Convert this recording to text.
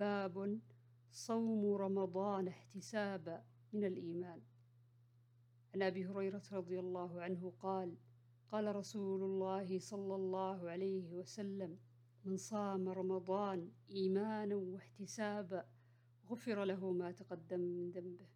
باب صوم رمضان احتسابا من الإيمان. عن أبي هريرة رضي الله عنه قال قال رسول الله صلى الله عليه وسلم من صام رمضان إيمانا واحتسابا غفر له ما تقدم من ذنبه.